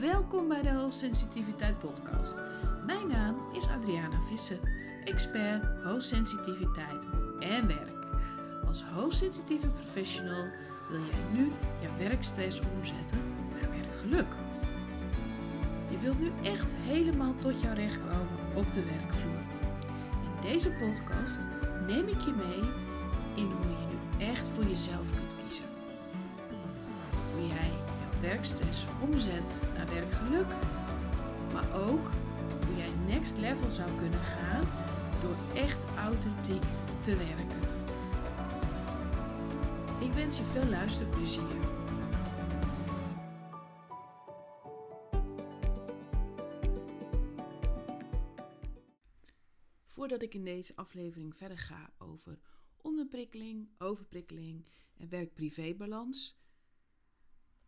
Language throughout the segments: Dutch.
Welkom bij de Hoogsensitiviteit Podcast. Mijn naam is Adriana Visser, expert hoogsensitiviteit en werk. Als hoogsensitieve professional wil jij nu je werkstress omzetten naar werkgeluk. Je wilt nu echt helemaal tot jouw recht komen op de werkvloer. In deze podcast neem ik je mee in hoe je nu echt voor jezelf kunt werkstress omzet naar werkgeluk, maar ook hoe jij next level zou kunnen gaan door echt authentiek te werken. Ik wens je veel luisterplezier. Voordat ik in deze aflevering verder ga over onderprikkeling, overprikkeling en werk-privé-balans,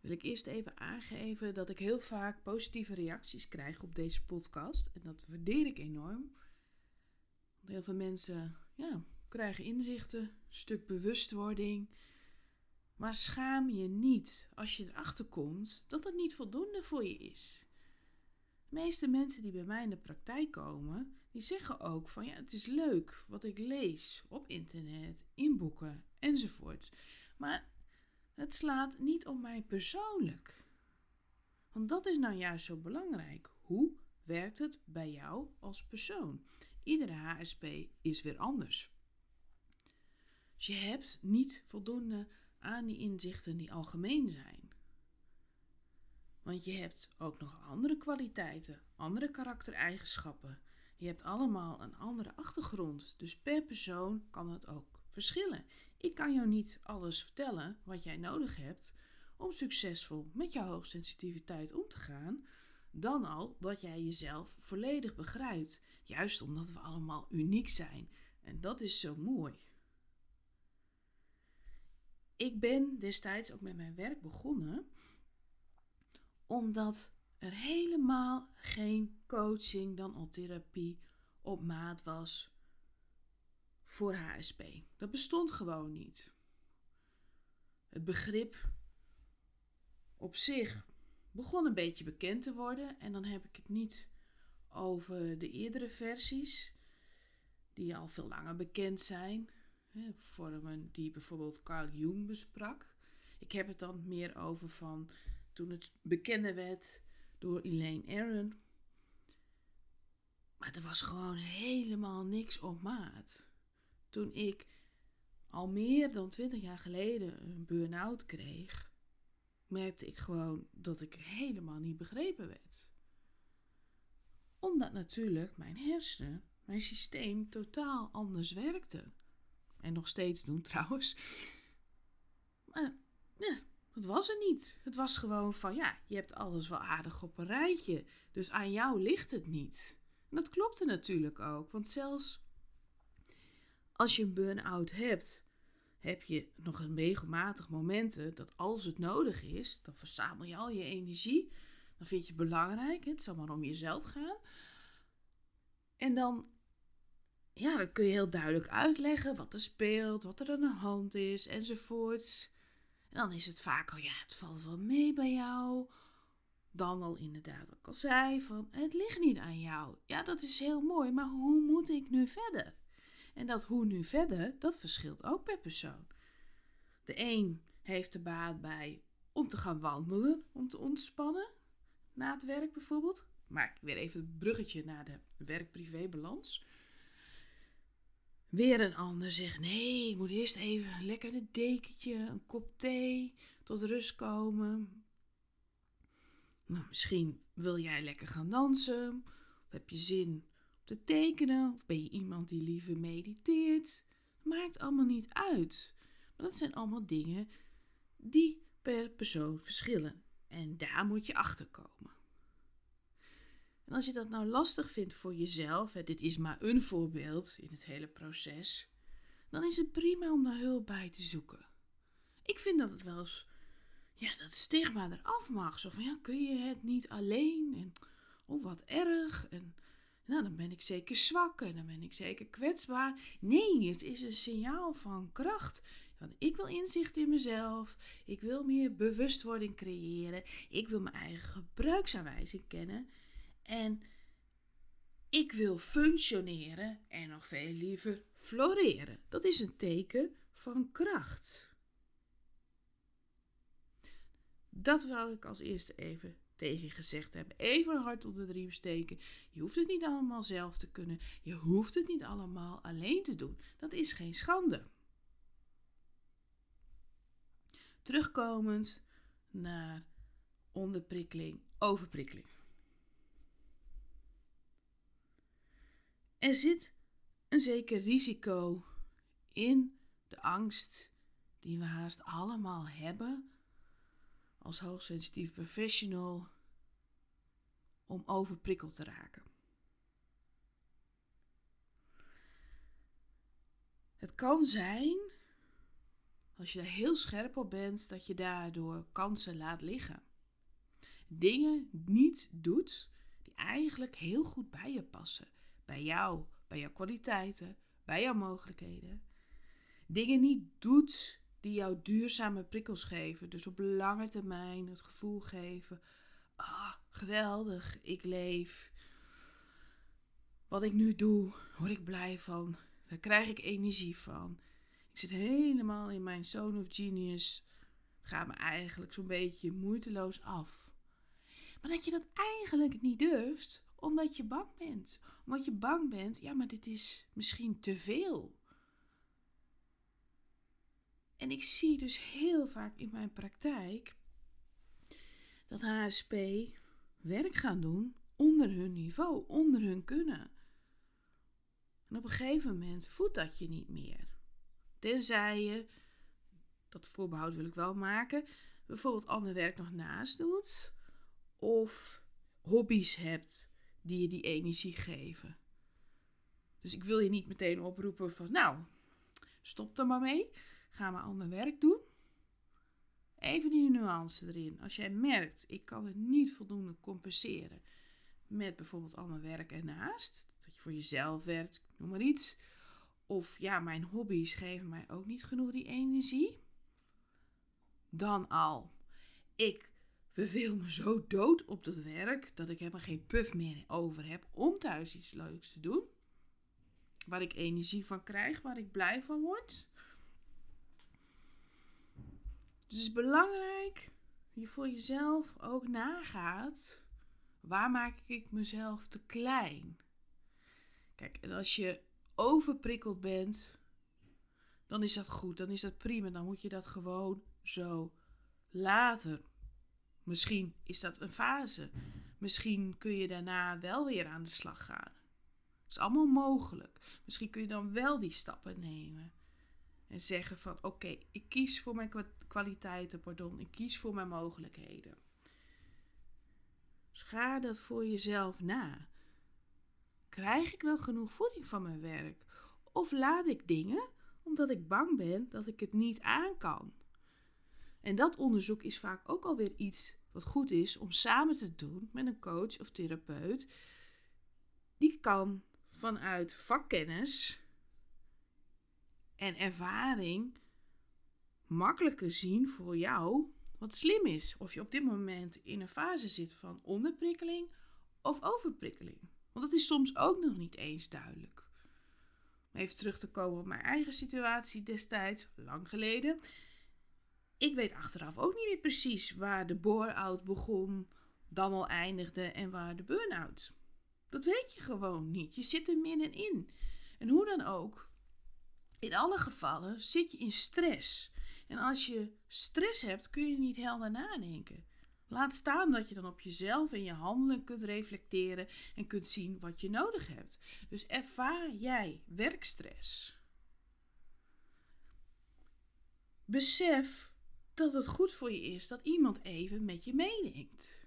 wil ik eerst even aangeven dat ik heel vaak positieve reacties krijg op deze podcast. En dat waardeer ik enorm. Heel veel mensen ja, krijgen inzichten, een stuk bewustwording. Maar schaam je niet als je erachter komt dat het niet voldoende voor je is. De meeste mensen die bij mij in de praktijk komen, die zeggen ook van ja, het is leuk wat ik lees op internet, in boeken enzovoort. Maar het slaat niet op mij persoonlijk. Want dat is nou juist zo belangrijk. Hoe werkt het bij jou als persoon? Iedere HSP is weer anders. Dus je hebt niet voldoende aan die inzichten die algemeen zijn. Want je hebt ook nog andere kwaliteiten, andere karaktereigenschappen. Je hebt allemaal een andere achtergrond. Dus per persoon kan het ook verschillen. Ik kan jou niet alles vertellen wat jij nodig hebt om succesvol met jouw hoogsensitiviteit om te gaan. Dan al dat jij jezelf volledig begrijpt. Juist omdat we allemaal uniek zijn. En dat is zo mooi. Ik ben destijds ook met mijn werk begonnen omdat er helemaal geen coaching, dan al therapie op maat was voor HSP. Dat bestond gewoon niet. Het begrip op zich begon een beetje bekend te worden. En dan heb ik het niet over de eerdere versies, die al veel langer bekend zijn. Vormen die bijvoorbeeld Carl Jung besprak. Ik heb het dan meer over van toen het bekender werd door Elaine Aron. Maar er was gewoon helemaal niks op maat. Toen ik al meer dan twintig jaar geleden een burn-out kreeg, merkte ik gewoon dat ik helemaal niet begrepen werd. Omdat natuurlijk mijn hersenen, mijn systeem totaal anders werkte. En nog steeds doen trouwens. Maar dat was er niet. Het was gewoon van ja, je hebt alles wel aardig op een rijtje. Dus aan jou ligt het niet. En dat klopte natuurlijk ook. Want zelfs als je een burn-out hebt, heb je nog een regelmatig momenten dat als het nodig is, dan verzamel je al je energie. Dan vind je het belangrijk. Het zal maar om jezelf gaan. En dan, ja, dan kun je heel duidelijk uitleggen wat er speelt, wat er aan de hand is enzovoorts. En dan is het vaak al, ja, het valt wel mee bij jou. Dan al inderdaad, wat al zei, van het ligt niet aan jou. Ja, dat is heel mooi, maar hoe moet ik nu verder? En dat hoe nu verder, dat verschilt ook per persoon. De een heeft er baat bij om te gaan wandelen, om te ontspannen. Na het werk bijvoorbeeld. Maak ik weer even het bruggetje naar de werk-privé-balans. Weer een ander zegt: nee, ik moet eerst even lekker een dekentje, een kop thee, tot rust komen. Nou, misschien wil jij lekker gaan dansen, of heb je zin te tekenen, of ben je iemand die liever mediteert. Maakt allemaal niet uit. Maar dat zijn allemaal dingen die per persoon verschillen. En daar moet je achter komen. En als je dat nou lastig vindt voor jezelf, dit is maar een voorbeeld in het hele proces, dan is het prima om daar hulp bij te zoeken. Ik vind dat het wel eens, ja, dat stigma eraf mag. Zo van, ja, kun je het niet alleen? En, oh, wat erg. En, nou, dan ben ik zeker zwak en dan ben ik zeker kwetsbaar. Nee, het is een signaal van kracht. Van, ik wil inzicht in mezelf. Ik wil meer bewustwording creëren. Ik wil mijn eigen gebruiksaanwijzing kennen. En ik wil functioneren en nog veel liever floreren. Dat is een teken van kracht. Dat wil ik als eerste even tegen gezegd hebben. Even een hart onder de riem steken. Je hoeft het niet allemaal zelf te kunnen. Je hoeft het niet allemaal alleen te doen. Dat is geen schande. Terugkomend naar onderprikkeling, overprikkeling. Er zit een zeker risico in de angst die we haast allemaal hebben als hoogsensitief professional om overprikkeld te raken. Het kan zijn, als je daar heel scherp op bent, dat je daardoor kansen laat liggen. Dingen niet doet die eigenlijk heel goed bij je passen. Bij jou, bij jouw kwaliteiten, bij jouw mogelijkheden. Dingen niet doet die jou duurzame prikkels geven. Dus op lange termijn het gevoel geven: ah, geweldig, ik leef. Wat ik nu doe, word ik blij van. Daar krijg ik energie van. Ik zit helemaal in mijn zone of genius. Het gaat me eigenlijk zo'n beetje moeiteloos af. Maar dat je dat eigenlijk niet durft, omdat je bang bent. Omdat je bang bent, ja, maar dit is misschien te veel. En ik zie dus heel vaak in mijn praktijk dat HSP werk gaan doen onder hun niveau, onder hun kunnen. En op een gegeven moment voedt dat je niet meer. Tenzij je, dat voorbehoud wil ik wel maken, bijvoorbeeld ander werk nog naast doet. Of hobby's hebt die je die energie geven. Dus ik wil je niet meteen oproepen van, nou, stop er maar mee. Ga maar ander werk doen. Even die nuance erin. Als jij merkt, ik kan het niet voldoende compenseren met bijvoorbeeld ander werk ernaast. Dat je voor jezelf werkt, noem maar iets. Of ja, mijn hobby's geven mij ook niet genoeg die energie. Dan al. Ik verveel me zo dood op dat werk dat ik helemaal geen puff meer over heb om thuis iets leuks te doen. Waar ik energie van krijg, waar ik blij van word. Dus het is belangrijk je voor jezelf ook nagaat. Waar maak ik mezelf te klein? Kijk, en als je overprikkeld bent, dan is dat goed, dan is dat prima. Dan moet je dat gewoon zo laten. Misschien is dat een fase. Misschien kun je daarna wel weer aan de slag gaan. Dat is allemaal mogelijk. Misschien kun je dan wel die stappen nemen. En zeggen van oké, ik kies voor mijn kwaliteiten, pardon, ik kies voor mijn mogelijkheden. Dus ga dat voor jezelf na. Krijg ik wel genoeg voeding van mijn werk? Of laat ik dingen omdat ik bang ben dat ik het niet aan kan? En dat onderzoek is vaak ook alweer iets wat goed is om samen te doen met een coach of therapeut. Die kan vanuit vakkennis en ervaring makkelijker zien voor jou wat slim is. Of je op dit moment in een fase zit van onderprikkeling of overprikkeling. Want dat is soms ook nog niet eens duidelijk. Even terug te komen op mijn eigen situatie destijds, lang geleden. Ik weet achteraf ook niet meer precies waar de bore-out begon, dan al eindigde en waar de burn-out. Dat weet je gewoon niet. Je zit er middenin. En hoe dan ook, in alle gevallen zit je in stress. En als je stress hebt, kun je niet helder nadenken. Laat staan dat je dan op jezelf en je handelen kunt reflecteren en kunt zien wat je nodig hebt. Dus ervaar jij werkstress. Besef dat het goed voor je is dat iemand even met je meedenkt.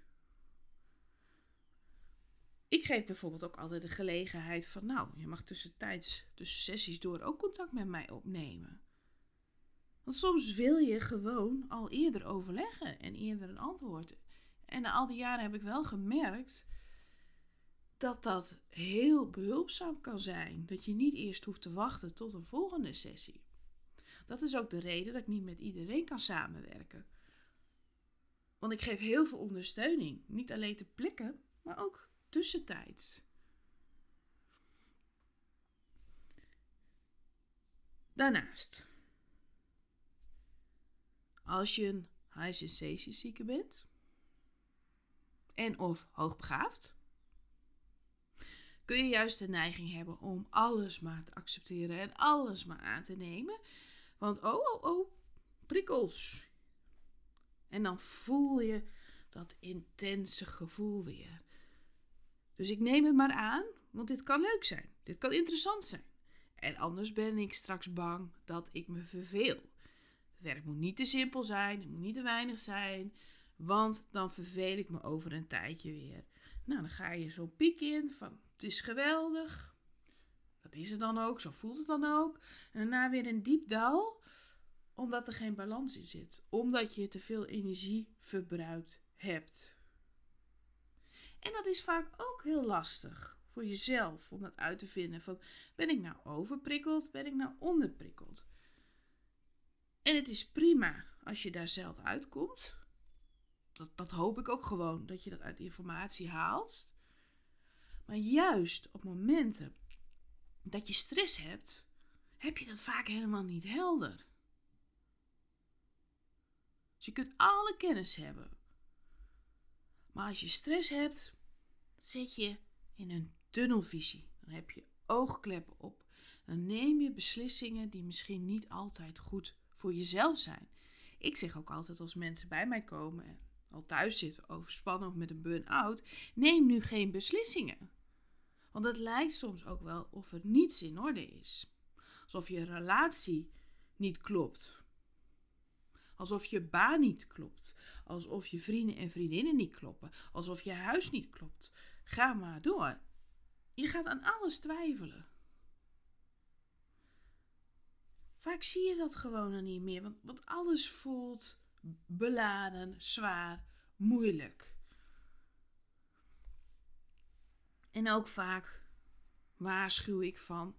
Ik geef bijvoorbeeld ook altijd de gelegenheid van, nou, je mag tussentijds, tussen sessies door ook contact met mij opnemen. Want soms wil je gewoon al eerder overleggen en eerder een antwoord. En na al die jaren heb ik wel gemerkt dat dat heel behulpzaam kan zijn. Dat je niet eerst hoeft te wachten tot een volgende sessie. Dat is ook de reden dat ik niet met iedereen kan samenwerken. Want ik geef heel veel ondersteuning. Niet alleen te plekken, maar ook tussentijds. Daarnaast, als je een high sensation zieke bent en of hoogbegaafd, kun je juist de neiging hebben om alles maar te accepteren en alles maar aan te nemen. Want oh, oh, oh, prikkels. En dan voel je dat intense gevoel weer. Dus ik neem het maar aan, want dit kan leuk zijn. Dit kan interessant zijn. En anders ben ik straks bang dat ik me verveel. Het werk moet niet te simpel zijn, het moet niet te weinig zijn, want dan verveel ik me over een tijdje weer. Nou, dan ga je zo'n piek in van het is geweldig. Dat is het dan ook, zo voelt het dan ook. En daarna weer een diep dal, omdat er geen balans in zit. Omdat je te veel energie verbruikt hebt. En dat is vaak ook heel lastig voor jezelf om dat uit te vinden. Van ben ik nou overprikkeld, ben ik nou onderprikkeld? En het is prima als je daar zelf uitkomt. Dat, dat hoop ik ook gewoon, dat je dat uit informatie haalt. Maar juist op momenten dat je stress hebt, heb je dat vaak helemaal niet helder. Dus je kunt alle kennis hebben. Maar als je stress hebt, zit je in een tunnelvisie. Dan heb je oogkleppen op. Dan neem je beslissingen die misschien niet altijd goed voor jezelf zijn. Ik zeg ook altijd als mensen bij mij komen en al thuis zitten overspannen of met een burn-out, neem nu geen beslissingen. Want het lijkt soms ook wel of er niets in orde is. Alsof je relatie niet klopt. Alsof je baan niet klopt. Alsof je vrienden en vriendinnen niet kloppen. Alsof je huis niet klopt. Ga maar door. Je gaat aan alles twijfelen. Vaak zie je dat gewoon dan niet meer, want, want alles voelt beladen, zwaar, moeilijk. En ook vaak waarschuw ik van: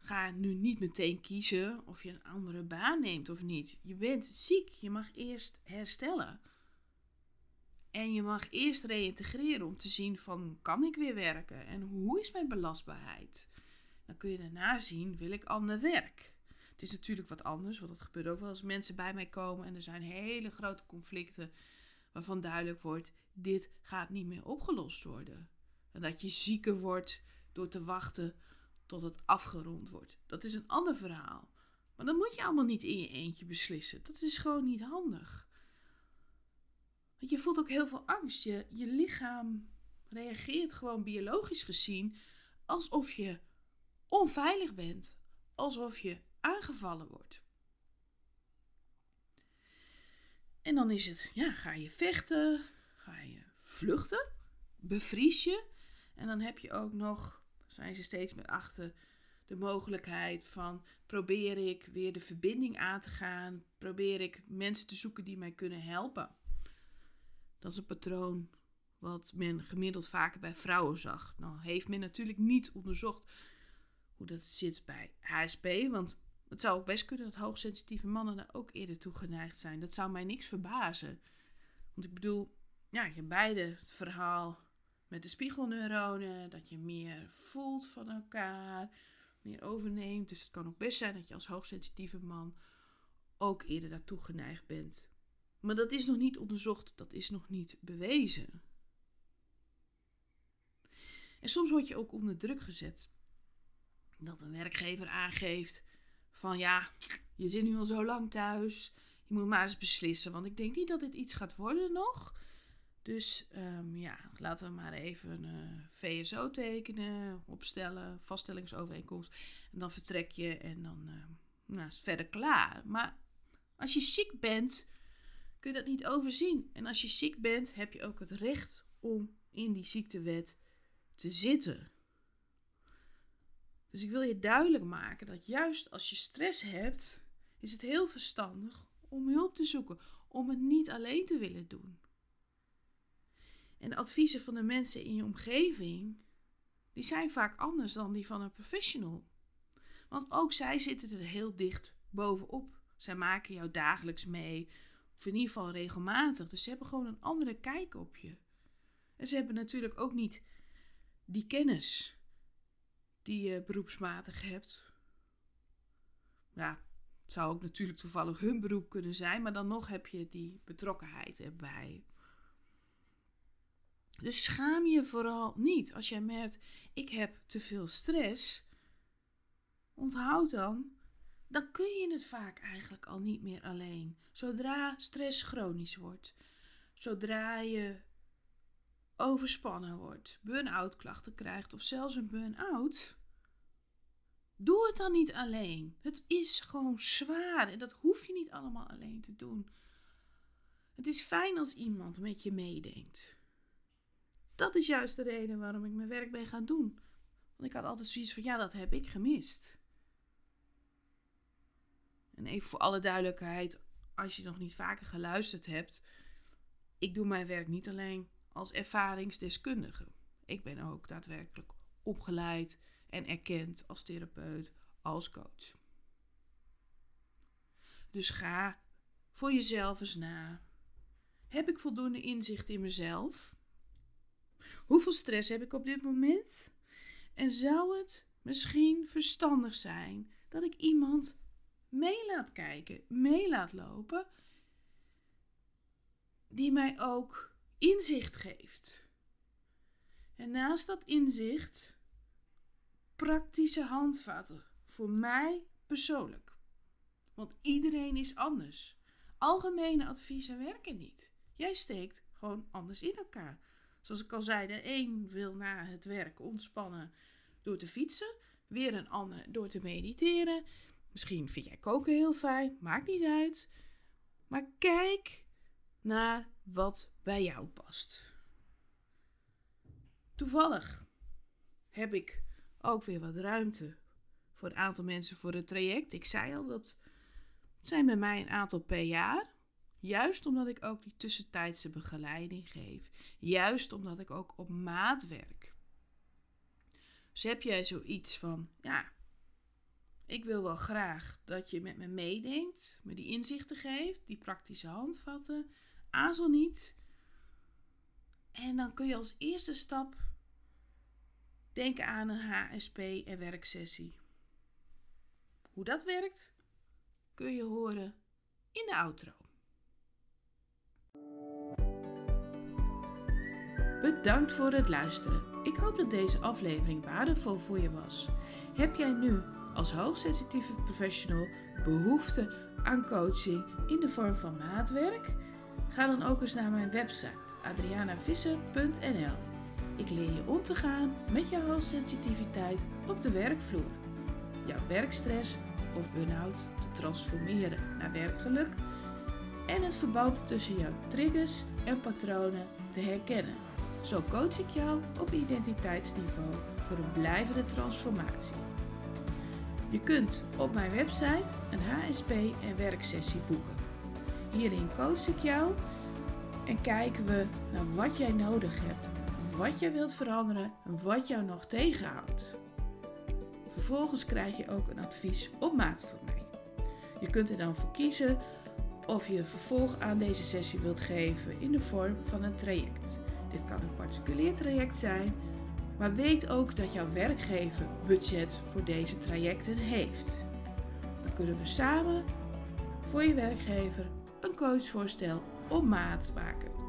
ga nu niet meteen kiezen of je een andere baan neemt of niet. Je bent ziek, je mag eerst herstellen. En je mag eerst reïntegreren om te zien van kan ik weer werken en hoe is mijn belastbaarheid. Dan kun je daarna zien wil ik ander werk. Het is natuurlijk wat anders, want dat gebeurt ook wel als mensen bij mij komen en er zijn hele grote conflicten waarvan duidelijk wordt dit gaat niet meer opgelost worden. En dat je zieker wordt door te wachten tot het afgerond wordt. Dat is een ander verhaal. Maar dat moet je allemaal niet in je eentje beslissen. Dat is gewoon niet handig. Want je voelt ook heel veel angst. Je, je lichaam reageert gewoon biologisch gezien alsof je onveilig bent. Alsof je aangevallen wordt. En dan is het, ja, ga je vechten? Ga je vluchten? Bevries je? En dan heb je ook nog, zijn ze steeds meer achter, de mogelijkheid van probeer ik weer de verbinding aan te gaan? Probeer ik mensen te zoeken die mij kunnen helpen? Dat is een patroon wat men gemiddeld vaker bij vrouwen zag. Nou heeft men natuurlijk niet onderzocht hoe dat zit bij HSP, want het zou ook best kunnen dat hoogsensitieve mannen daar ook eerder toe geneigd zijn. Dat zou mij niks verbazen. Want ik bedoel, ja, je beide het verhaal met de spiegelneuronen, dat je meer voelt van elkaar, meer overneemt. Dus het kan ook best zijn dat je als hoogsensitieve man ook eerder daartoe geneigd bent. Maar dat is nog niet onderzocht, dat is nog niet bewezen. En soms word je ook onder druk gezet. Dat een werkgever aangeeft van ja, je zit nu al zo lang thuis, je moet maar eens beslissen. Want ik denk niet dat dit iets gaat worden nog. Dus um, ja, laten we maar even een uh, VSO tekenen, opstellen, vaststellingsovereenkomst. En dan vertrek je en dan uh, nou, is het verder klaar. Maar als je ziek bent, kun je dat niet overzien. En als je ziek bent, heb je ook het recht om in die ziektewet te zitten. Dus ik wil je duidelijk maken dat juist als je stress hebt, is het heel verstandig om hulp te zoeken, om het niet alleen te willen doen. En de adviezen van de mensen in je omgeving, die zijn vaak anders dan die van een professional. Want ook zij zitten er heel dicht bovenop. Zij maken jou dagelijks mee, of in ieder geval regelmatig. Dus ze hebben gewoon een andere kijk op je. En ze hebben natuurlijk ook niet die kennis die je beroepsmatig hebt. Ja, zou ook natuurlijk toevallig hun beroep kunnen zijn, maar dan nog heb je die betrokkenheid erbij. Dus schaam je vooral niet als jij merkt: ik heb te veel stress. Onthoud dan, dan kun je het vaak eigenlijk al niet meer alleen. Zodra stress chronisch wordt, zodra je overspannen wordt, burn-out klachten krijgt of zelfs een burn-out, doe het dan niet alleen. Het is gewoon zwaar en dat hoef je niet allemaal alleen te doen. Het is fijn als iemand met je meedenkt. Dat is juist de reden waarom ik mijn werk ben gaan doen. Want ik had altijd zoiets van, ja, dat heb ik gemist. En even voor alle duidelijkheid, als je nog niet vaker geluisterd hebt, ik doe mijn werk niet alleen als ervaringsdeskundige. Ik ben ook daadwerkelijk opgeleid en erkend als therapeut, als coach. Dus ga voor jezelf eens na. Heb ik voldoende inzicht in mezelf? Hoeveel stress heb ik op dit moment? En zou het misschien verstandig zijn dat ik iemand mee laat kijken, mee laat lopen, die mij ook inzicht geeft? En naast dat inzicht praktische handvatten voor mij persoonlijk. Want iedereen is anders. Algemene adviezen werken niet. Jij steekt gewoon anders in elkaar. Zoals ik al zei, de een wil na het werk ontspannen door te fietsen, weer een ander door te mediteren. Misschien vind jij koken heel fijn, maakt niet uit. Maar kijk naar wat bij jou past. Toevallig heb ik ook weer wat ruimte voor een aantal mensen voor het traject. Ik zei al, dat zijn bij mij een aantal per jaar. Juist omdat ik ook die tussentijdse begeleiding geef. Juist omdat ik ook op maat werk. Dus heb jij zoiets van, ja, ik wil wel graag dat je met me meedenkt, me die inzichten geeft, die praktische handvatten. Azel niet. En dan kun je als eerste stap denken aan een HSP en werksessie. Hoe dat werkt, kun je horen in de outro. Bedankt voor het luisteren. Ik hoop dat deze aflevering waardevol voor je was. Heb jij nu als hoogsensitieve professional behoefte aan coaching in de vorm van maatwerk? Ga dan ook eens naar mijn website adrianavisser.nl. Ik leer je om te gaan met jouw hoogsensitiviteit op de werkvloer. Jouw werkstress of burn-out te transformeren naar werkgeluk en het verband tussen jouw triggers en patronen te herkennen. Zo coach ik jou op identiteitsniveau voor een blijvende transformatie. Je kunt op mijn website een HSP en werksessie boeken. Hierin coach ik jou en kijken we naar wat jij nodig hebt, wat jij wilt veranderen en wat jou nog tegenhoudt. Vervolgens krijg je ook een advies op maat van mij. Je kunt er dan voor kiezen of je vervolg aan deze sessie wilt geven in de vorm van een traject. Dit kan een particulier traject zijn, maar weet ook dat jouw werkgever budget voor deze trajecten heeft. Dan kunnen we samen voor je werkgever een coachvoorstel op maat maken.